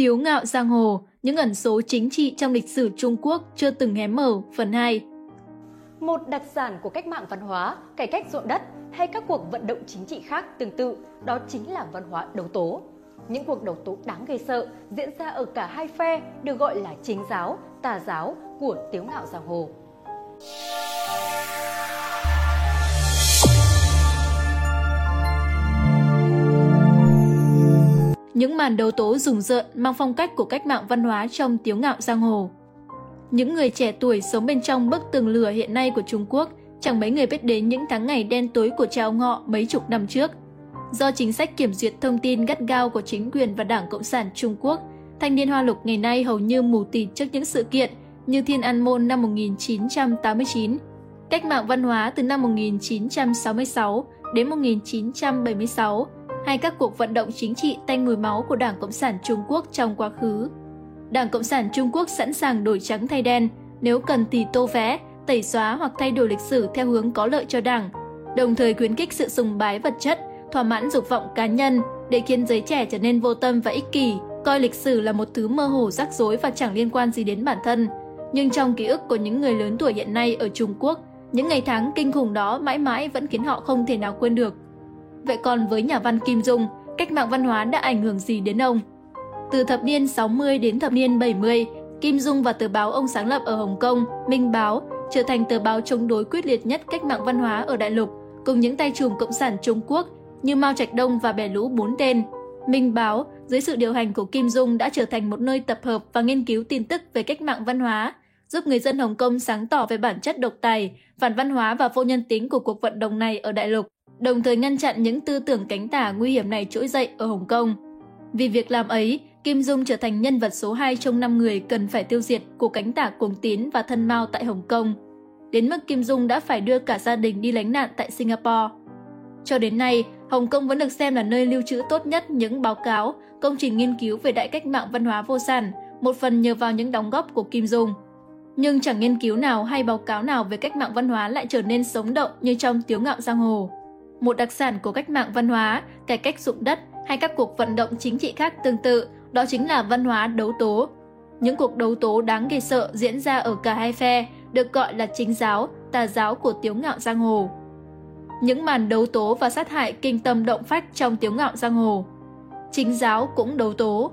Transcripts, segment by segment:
Tiếu ngạo giang hồ, những ẩn số chính trị trong lịch sử Trung Quốc chưa từng hé mở, phần 2. Một đặc sản của cách mạng văn hóa, cải cách ruộng đất hay các cuộc vận động chính trị khác tương tự, đó chính là văn hóa đấu tố. Những cuộc đấu tố đáng gây sợ diễn ra ở cả hai phe được gọi là chính giáo, tà giáo của tiếu ngạo giang hồ. Những màn đấu tố rùng rợn mang phong cách của cách mạng văn hóa trong tiếu ngạo giang hồ. Những người trẻ tuổi sống bên trong bức tường lửa hiện nay của Trung Quốc chẳng mấy người biết đến những tháng ngày đen tối của cha ông họ mấy chục năm trước. Do chính sách kiểm duyệt thông tin gắt gao của chính quyền và Đảng Cộng sản Trung Quốc, thanh niên Hoa Lục ngày nay hầu như mù tịt trước những sự kiện như Thiên An Môn năm 1989, cách mạng văn hóa từ năm 1966 đến 1976, hay các cuộc vận động chính trị tanh mùi máu của Đảng Cộng sản Trung Quốc trong quá khứ. Đảng Cộng sản Trung Quốc sẵn sàng đổi trắng thay đen nếu cần thì tô vẽ, tẩy xóa hoặc thay đổi lịch sử theo hướng có lợi cho Đảng, đồng thời khuyến khích sự sùng bái vật chất, thỏa mãn dục vọng cá nhân để khiến giới trẻ trở nên vô tâm và ích kỷ, coi lịch sử là một thứ mơ hồ rắc rối và chẳng liên quan gì đến bản thân. Nhưng trong ký ức của những người lớn tuổi hiện nay ở Trung Quốc, những ngày tháng kinh khủng đó mãi mãi vẫn khiến họ không thể nào quên được. Vậy còn với nhà văn Kim Dung, cách mạng văn hóa đã ảnh hưởng gì đến ông? Từ thập niên 60 đến thập niên 70, Kim Dung và tờ báo ông sáng lập ở Hồng Kông, Minh Báo, trở thành tờ báo chống đối quyết liệt nhất cách mạng văn hóa ở đại lục, cùng những tay trùm cộng sản Trung Quốc như Mao Trạch Đông và bè lũ bốn tên. Minh Báo, dưới sự điều hành của Kim Dung đã trở thành một nơi tập hợp và nghiên cứu tin tức về cách mạng văn hóa, giúp người dân Hồng Kông sáng tỏ về bản chất độc tài, phản văn hóa và vô nhân tính của cuộc vận động này ở đại lục, đồng thời ngăn chặn những tư tưởng cánh tả nguy hiểm này trỗi dậy ở Hồng Kông. Vì việc làm ấy, Kim Dung trở thành nhân vật số 2 trong 5 người cần phải tiêu diệt của cánh tả cuồng tín và thân Mao tại Hồng Kông. Đến mức Kim Dung đã phải đưa cả gia đình đi lánh nạn tại Singapore. Cho đến nay, Hồng Kông vẫn được xem là nơi lưu trữ tốt nhất những báo cáo, công trình nghiên cứu về đại cách mạng văn hóa vô sản, một phần nhờ vào những đóng góp của Kim Dung. Nhưng chẳng nghiên cứu nào hay báo cáo nào về cách mạng văn hóa lại trở nên sống động như trong Tiếu ngạo giang hồ. Một đặc sản của cách mạng văn hóa, cải cách dụng đất hay các cuộc vận động chính trị khác tương tự, đó chính là văn hóa đấu tố. Những cuộc đấu tố đáng ghê sợ diễn ra ở cả hai phe, được gọi là chính giáo, tà giáo của Tiếu ngạo giang hồ những màn đấu tố và sát hại kinh tâm động phách trong tiếu ngạo giang hồ. Chính giáo cũng đấu tố.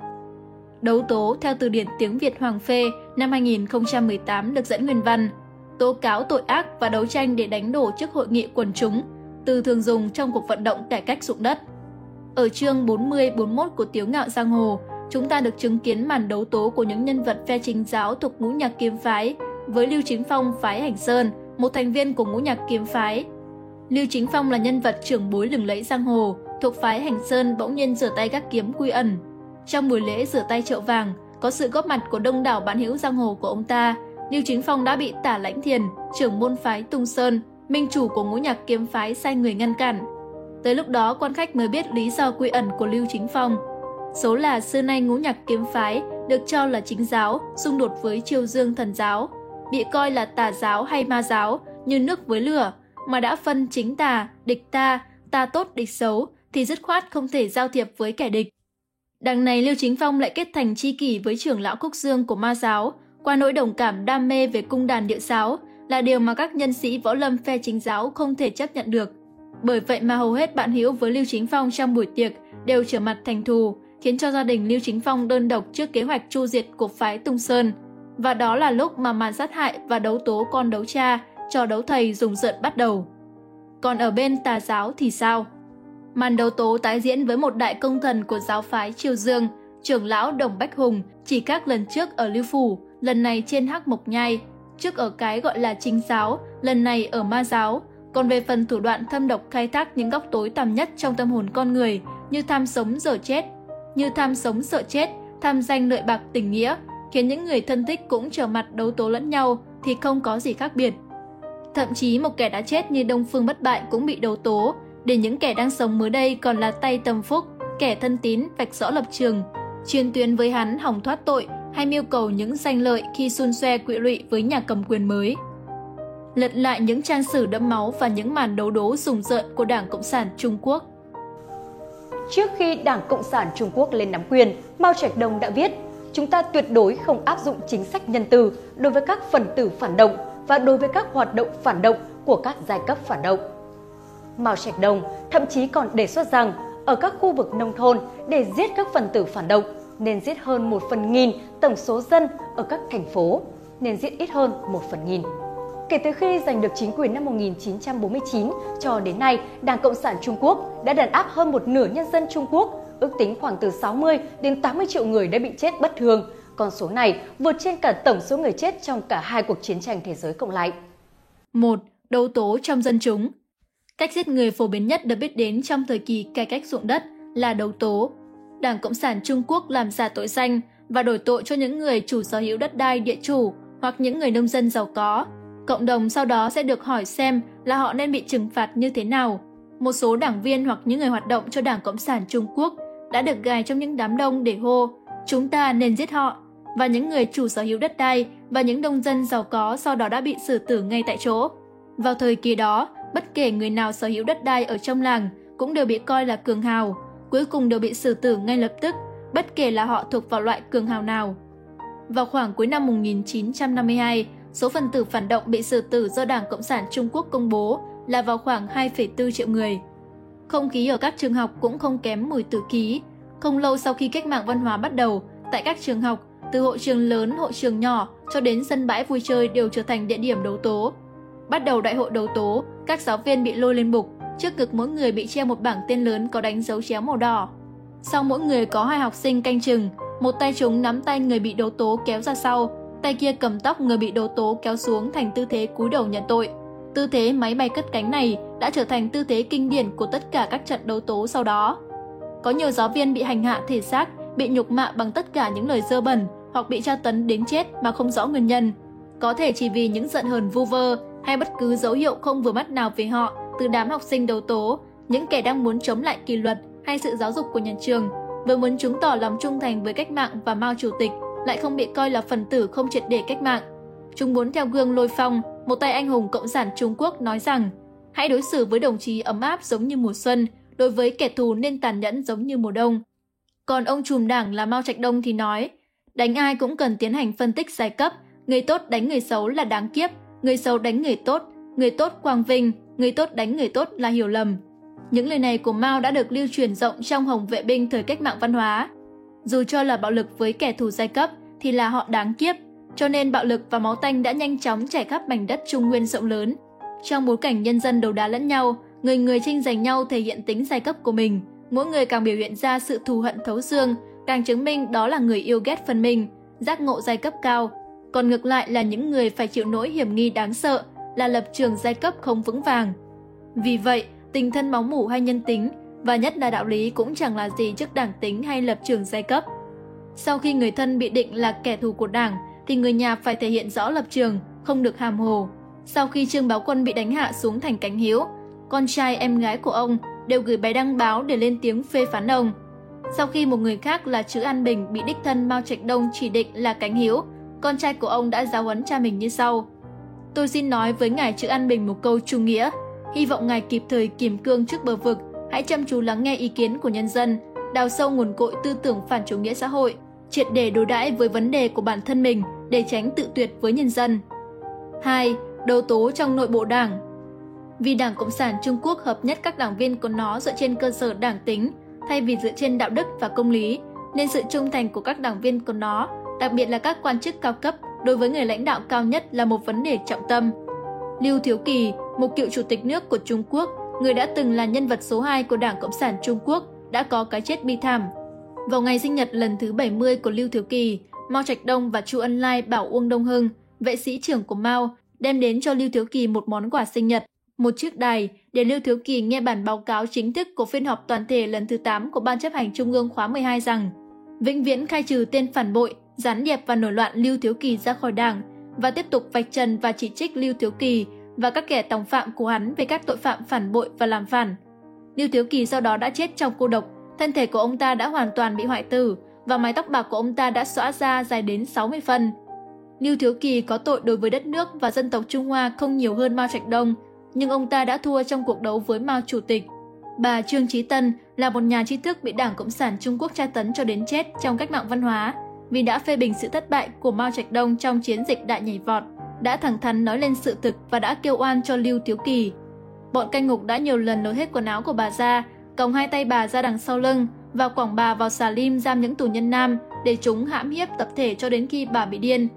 Đấu tố theo từ điển tiếng Việt Hoàng Phê năm 2018 được dẫn nguyên văn, tố cáo tội ác và đấu tranh để đánh đổ trước hội nghị quần chúng, từ thường dùng trong cuộc vận động cải cách dụng đất. Ở chương 40-41 của Tiếu Ngạo Giang Hồ, chúng ta được chứng kiến màn đấu tố của những nhân vật phe chính giáo thuộc ngũ nhạc kiếm phái với Lưu Chính Phong phái Hành Sơn, một thành viên của ngũ nhạc kiếm phái, Lưu Chính Phong là nhân vật trưởng bối lừng lẫy giang hồ, thuộc phái Hành Sơn bỗng nhiên rửa tay các kiếm quy ẩn. Trong buổi lễ rửa tay chợ vàng, có sự góp mặt của đông đảo bạn hữu giang hồ của ông ta, Lưu Chính Phong đã bị Tả Lãnh Thiền, trưởng môn phái Tung Sơn, minh chủ của ngũ nhạc kiếm phái sai người ngăn cản. Tới lúc đó quan khách mới biết lý do quy ẩn của Lưu Chính Phong. Số là xưa nay ngũ nhạc kiếm phái được cho là chính giáo, xung đột với triều dương thần giáo, bị coi là tà giáo hay ma giáo, như nước với lửa, mà đã phân chính tà, địch ta, ta tốt địch xấu thì dứt khoát không thể giao thiệp với kẻ địch. Đằng này Lưu Chính Phong lại kết thành chi kỷ với trưởng lão Cúc Dương của ma giáo, qua nỗi đồng cảm đam mê về cung đàn điệu sáo là điều mà các nhân sĩ võ lâm phe chính giáo không thể chấp nhận được. Bởi vậy mà hầu hết bạn hữu với Lưu Chính Phong trong buổi tiệc đều trở mặt thành thù, khiến cho gia đình Lưu Chính Phong đơn độc trước kế hoạch chu diệt của phái Tung Sơn. Và đó là lúc mà màn sát hại và đấu tố con đấu cha cho đấu thầy dùng giận bắt đầu. Còn ở bên tà giáo thì sao? Màn đấu tố tái diễn với một đại công thần của giáo phái Triều Dương, trưởng lão Đồng Bách Hùng, chỉ các lần trước ở Lưu Phủ, lần này trên Hắc Mộc Nhai, trước ở cái gọi là chính giáo, lần này ở ma giáo. Còn về phần thủ đoạn thâm độc khai thác những góc tối tầm nhất trong tâm hồn con người, như tham sống dở chết, như tham sống sợ chết, tham danh lợi bạc tình nghĩa, khiến những người thân thích cũng trở mặt đấu tố lẫn nhau thì không có gì khác biệt. Thậm chí một kẻ đã chết như Đông Phương Bất Bại cũng bị đấu tố, để những kẻ đang sống mới đây còn là tay tầm phúc, kẻ thân tín vạch rõ lập trường, chuyên tuyến với hắn hỏng thoát tội hay mưu cầu những danh lợi khi xun xoe quỵ lụy với nhà cầm quyền mới. Lật lại những trang sử đẫm máu và những màn đấu đố rùng rợn của Đảng Cộng sản Trung Quốc. Trước khi Đảng Cộng sản Trung Quốc lên nắm quyền, Mao Trạch Đông đã viết, chúng ta tuyệt đối không áp dụng chính sách nhân từ đối với các phần tử phản động và đối với các hoạt động phản động của các giai cấp phản động. Mao Trạch Đông thậm chí còn đề xuất rằng ở các khu vực nông thôn để giết các phần tử phản động nên giết hơn một phần nghìn tổng số dân ở các thành phố, nên giết ít hơn một phần nghìn. Kể từ khi giành được chính quyền năm 1949 cho đến nay, Đảng Cộng sản Trung Quốc đã đàn áp hơn một nửa nhân dân Trung Quốc, ước tính khoảng từ 60 đến 80 triệu người đã bị chết bất thường. Con số này vượt trên cả tổng số người chết trong cả hai cuộc chiến tranh thế giới cộng lại. 1. Đấu tố trong dân chúng Cách giết người phổ biến nhất được biết đến trong thời kỳ cải cách ruộng đất là đấu tố. Đảng Cộng sản Trung Quốc làm giả tội danh và đổi tội cho những người chủ sở hữu đất đai địa chủ hoặc những người nông dân giàu có. Cộng đồng sau đó sẽ được hỏi xem là họ nên bị trừng phạt như thế nào. Một số đảng viên hoặc những người hoạt động cho Đảng Cộng sản Trung Quốc đã được gài trong những đám đông để hô chúng ta nên giết họ và những người chủ sở hữu đất đai và những nông dân giàu có sau đó đã bị xử tử ngay tại chỗ. Vào thời kỳ đó, bất kể người nào sở hữu đất đai ở trong làng cũng đều bị coi là cường hào, cuối cùng đều bị xử tử ngay lập tức, bất kể là họ thuộc vào loại cường hào nào. Vào khoảng cuối năm 1952, số phần tử phản động bị xử tử do Đảng Cộng sản Trung Quốc công bố là vào khoảng 2,4 triệu người. Không khí ở các trường học cũng không kém mùi tử ký. Không lâu sau khi cách mạng văn hóa bắt đầu, tại các trường học, từ hội trường lớn, hội trường nhỏ cho đến sân bãi vui chơi đều trở thành địa điểm đấu tố. Bắt đầu đại hội đấu tố, các giáo viên bị lôi lên bục, trước ngực mỗi người bị treo một bảng tên lớn có đánh dấu chéo màu đỏ. Sau mỗi người có hai học sinh canh chừng, một tay chúng nắm tay người bị đấu tố kéo ra sau, tay kia cầm tóc người bị đấu tố kéo xuống thành tư thế cúi đầu nhận tội. Tư thế máy bay cất cánh này đã trở thành tư thế kinh điển của tất cả các trận đấu tố sau đó. Có nhiều giáo viên bị hành hạ thể xác, bị nhục mạ bằng tất cả những lời dơ bẩn hoặc bị tra tấn đến chết mà không rõ nguyên nhân. Có thể chỉ vì những giận hờn vu vơ hay bất cứ dấu hiệu không vừa mắt nào về họ từ đám học sinh đấu tố, những kẻ đang muốn chống lại kỷ luật hay sự giáo dục của nhà trường, vừa muốn chứng tỏ lòng trung thành với cách mạng và Mao Chủ tịch lại không bị coi là phần tử không triệt để cách mạng. Chúng muốn theo gương lôi phong, một tay anh hùng cộng sản Trung Quốc nói rằng hãy đối xử với đồng chí ấm áp giống như mùa xuân, đối với kẻ thù nên tàn nhẫn giống như mùa đông. Còn ông trùm đảng là Mao Trạch Đông thì nói, đánh ai cũng cần tiến hành phân tích giai cấp, người tốt đánh người xấu là đáng kiếp, người xấu đánh người tốt, người tốt quang vinh, người tốt đánh người tốt là hiểu lầm. Những lời này của Mao đã được lưu truyền rộng trong Hồng vệ binh thời cách mạng văn hóa. Dù cho là bạo lực với kẻ thù giai cấp thì là họ đáng kiếp, cho nên bạo lực và máu tanh đã nhanh chóng chảy khắp mảnh đất Trung Nguyên rộng lớn. Trong bối cảnh nhân dân đấu đá lẫn nhau, người người tranh giành nhau thể hiện tính giai cấp của mình, mỗi người càng biểu hiện ra sự thù hận thấu xương, càng chứng minh đó là người yêu ghét phân minh, giác ngộ giai cấp cao, còn ngược lại là những người phải chịu nỗi hiểm nghi đáng sợ, là lập trường giai cấp không vững vàng. Vì vậy, tình thân máu mủ hay nhân tính, và nhất là đạo lý cũng chẳng là gì trước đảng tính hay lập trường giai cấp. Sau khi người thân bị định là kẻ thù của đảng, thì người nhà phải thể hiện rõ lập trường, không được hàm hồ. Sau khi Trương Báo Quân bị đánh hạ xuống thành cánh hiếu, con trai em gái của ông đều gửi bài đăng báo để lên tiếng phê phán ông. Sau khi một người khác là chữ An Bình bị đích thân Mao Trạch Đông chỉ định là cánh hiếu, con trai của ông đã giáo huấn cha mình như sau. Tôi xin nói với ngài chữ An Bình một câu trung nghĩa, hy vọng ngài kịp thời kiềm cương trước bờ vực, hãy chăm chú lắng nghe ý kiến của nhân dân, đào sâu nguồn cội tư tưởng phản chủ nghĩa xã hội, triệt để đối đãi với vấn đề của bản thân mình để tránh tự tuyệt với nhân dân. 2. Đấu tố trong nội bộ đảng Vì Đảng Cộng sản Trung Quốc hợp nhất các đảng viên của nó dựa trên cơ sở đảng tính, thay vì dựa trên đạo đức và công lý, nên sự trung thành của các đảng viên của nó đặc biệt là các quan chức cao cấp đối với người lãnh đạo cao nhất là một vấn đề trọng tâm. Lưu Thiếu Kỳ, một cựu chủ tịch nước của Trung Quốc, người đã từng là nhân vật số 2 của Đảng Cộng sản Trung Quốc, đã có cái chết bi thảm. Vào ngày sinh nhật lần thứ 70 của Lưu Thiếu Kỳ, Mao Trạch Đông và Chu Ân Lai bảo Uông Đông Hưng, vệ sĩ trưởng của Mao, đem đến cho Lưu Thiếu Kỳ một món quà sinh nhật, một chiếc đài để Lưu Thiếu Kỳ nghe bản báo cáo chính thức của phiên họp toàn thể lần thứ 8 của Ban chấp hành Trung ương khóa 12 rằng vĩnh viễn khai trừ tên phản bội, gián điệp và nổi loạn Lưu Thiếu Kỳ ra khỏi đảng và tiếp tục vạch trần và chỉ trích Lưu Thiếu Kỳ và các kẻ tòng phạm của hắn về các tội phạm phản bội và làm phản. Lưu Thiếu Kỳ sau đó đã chết trong cô độc, thân thể của ông ta đã hoàn toàn bị hoại tử và mái tóc bạc của ông ta đã xõa ra dài đến 60 phân. Lưu Thiếu Kỳ có tội đối với đất nước và dân tộc Trung Hoa không nhiều hơn Mao Trạch Đông, nhưng ông ta đã thua trong cuộc đấu với Mao Chủ tịch. Bà Trương Chí Tân là một nhà trí thức bị Đảng Cộng sản Trung Quốc tra tấn cho đến chết trong cách mạng văn hóa vì đã phê bình sự thất bại của Mao Trạch Đông trong chiến dịch đại nhảy vọt, đã thẳng thắn nói lên sự thực và đã kêu oan cho Lưu Tiếu Kỳ. Bọn canh ngục đã nhiều lần lôi hết quần áo của bà ra, còng hai tay bà ra đằng sau lưng và quảng bà vào xà lim giam những tù nhân nam để chúng hãm hiếp tập thể cho đến khi bà bị điên.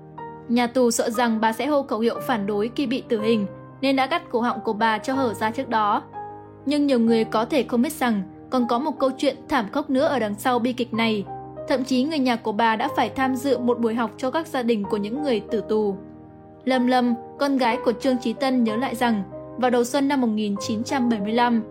Nhà tù sợ rằng bà sẽ hô khẩu hiệu phản đối khi bị tử hình, nên đã cắt cổ họng của bà cho hở ra trước đó. Nhưng nhiều người có thể không biết rằng còn có một câu chuyện thảm khốc nữa ở đằng sau bi kịch này. Thậm chí người nhà của bà đã phải tham dự một buổi học cho các gia đình của những người tử tù. Lâm Lâm, con gái của Trương Trí Tân nhớ lại rằng, vào đầu xuân năm 1975,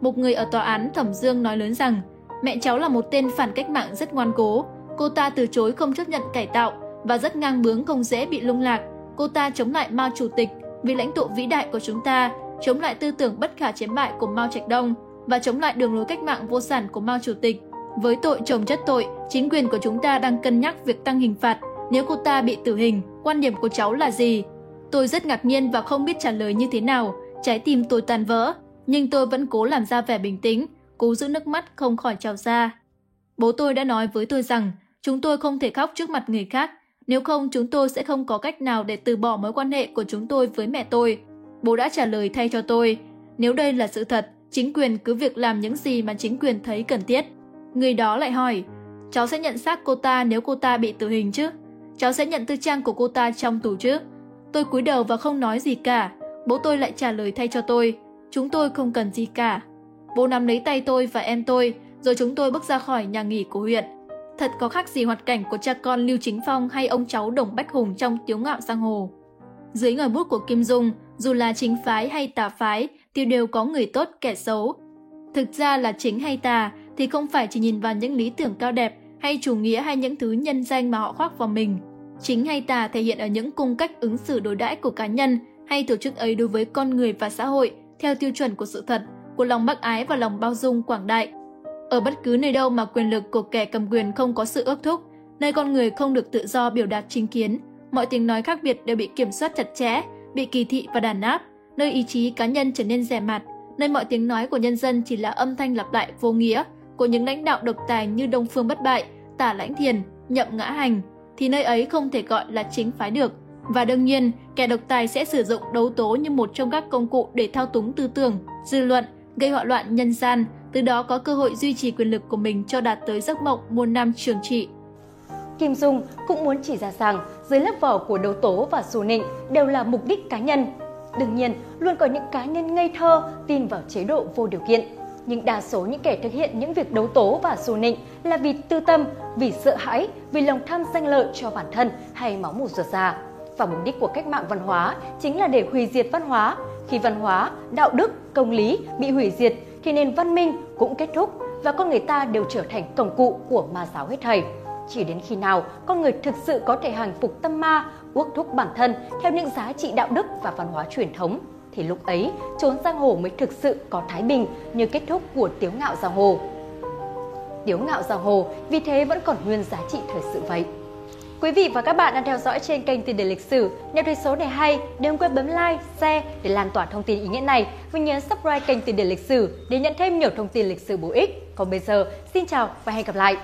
một người ở tòa án Thẩm Dương nói lớn rằng mẹ cháu là một tên phản cách mạng rất ngoan cố. Cô ta từ chối không chấp nhận cải tạo và rất ngang bướng không dễ bị lung lạc. Cô ta chống lại Mao Chủ tịch vì lãnh tụ vĩ đại của chúng ta, chống lại tư tưởng bất khả chiến bại của Mao Trạch Đông và chống lại đường lối cách mạng vô sản của Mao Chủ tịch. Với tội chồng chất tội, chính quyền của chúng ta đang cân nhắc việc tăng hình phạt nếu cô ta bị tử hình. Quan điểm của cháu là gì? Tôi rất ngạc nhiên và không biết trả lời như thế nào. Trái tim tôi tan vỡ, nhưng tôi vẫn cố làm ra vẻ bình tĩnh, cố giữ nước mắt không khỏi trào ra. Bố tôi đã nói với tôi rằng chúng tôi không thể khóc trước mặt người khác, nếu không chúng tôi sẽ không có cách nào để từ bỏ mối quan hệ của chúng tôi với mẹ tôi. Bố đã trả lời thay cho tôi, nếu đây là sự thật, chính quyền cứ việc làm những gì mà chính quyền thấy cần thiết. Người đó lại hỏi, cháu sẽ nhận xác cô ta nếu cô ta bị tử hình chứ? Cháu sẽ nhận tư trang của cô ta trong tù chứ? Tôi cúi đầu và không nói gì cả. Bố tôi lại trả lời thay cho tôi, chúng tôi không cần gì cả. Bố nắm lấy tay tôi và em tôi, rồi chúng tôi bước ra khỏi nhà nghỉ của huyện. Thật có khác gì hoạt cảnh của cha con Lưu Chính Phong hay ông cháu Đồng Bách Hùng trong Tiếu Ngạo Giang Hồ. Dưới ngòi bút của Kim Dung, dù là chính phái hay tà phái thì đều có người tốt kẻ xấu. Thực ra là chính hay tà thì không phải chỉ nhìn vào những lý tưởng cao đẹp hay chủ nghĩa hay những thứ nhân danh mà họ khoác vào mình. Chính hay tà thể hiện ở những cung cách ứng xử đối đãi của cá nhân hay tổ chức ấy đối với con người và xã hội theo tiêu chuẩn của sự thật, của lòng bác ái và lòng bao dung quảng đại. Ở bất cứ nơi đâu mà quyền lực của kẻ cầm quyền không có sự ước thúc, nơi con người không được tự do biểu đạt chính kiến, mọi tiếng nói khác biệt đều bị kiểm soát chặt chẽ, bị kỳ thị và đàn áp, nơi ý chí cá nhân trở nên rẻ mạt, nơi mọi tiếng nói của nhân dân chỉ là âm thanh lặp lại vô nghĩa của những lãnh đạo độc tài như Đông Phương Bất Bại, Tả Lãnh Thiền, Nhậm Ngã Hành, thì nơi ấy không thể gọi là chính phái được. Và đương nhiên, kẻ độc tài sẽ sử dụng đấu tố như một trong các công cụ để thao túng tư tưởng, dư luận, gây họa loạn nhân gian, từ đó có cơ hội duy trì quyền lực của mình cho đạt tới giấc mộng muôn năm trường trị. Kim Dung cũng muốn chỉ ra rằng dưới lớp vỏ của đấu tố và xù nịnh đều là mục đích cá nhân. Đương nhiên, luôn có những cá nhân ngây thơ tin vào chế độ vô điều kiện. Nhưng đa số những kẻ thực hiện những việc đấu tố và xù nịnh là vì tư tâm, vì sợ hãi, vì lòng tham danh lợi cho bản thân hay máu mủ ruột già. Và mục đích của cách mạng văn hóa chính là để hủy diệt văn hóa. Khi văn hóa, đạo đức, công lý bị hủy diệt thì nền văn minh cũng kết thúc và con người ta đều trở thành công cụ của ma giáo hết thầy. Chỉ đến khi nào con người thực sự có thể hàng phục tâm ma, uốc thúc bản thân theo những giá trị đạo đức và văn hóa truyền thống, thì lúc ấy trốn giang hồ mới thực sự có thái bình như kết thúc của tiếu ngạo giang hồ. Tiếu ngạo giang hồ vì thế vẫn còn nguyên giá trị thời sự vậy. Quý vị và các bạn đang theo dõi trên kênh Tiền đề lịch sử. Nếu thấy số này hay, đừng quên bấm like, share để lan tỏa thông tin ý nghĩa này và nhấn subscribe kênh Tiền đề lịch sử để nhận thêm nhiều thông tin lịch sử bổ ích. Còn bây giờ, xin chào và hẹn gặp lại.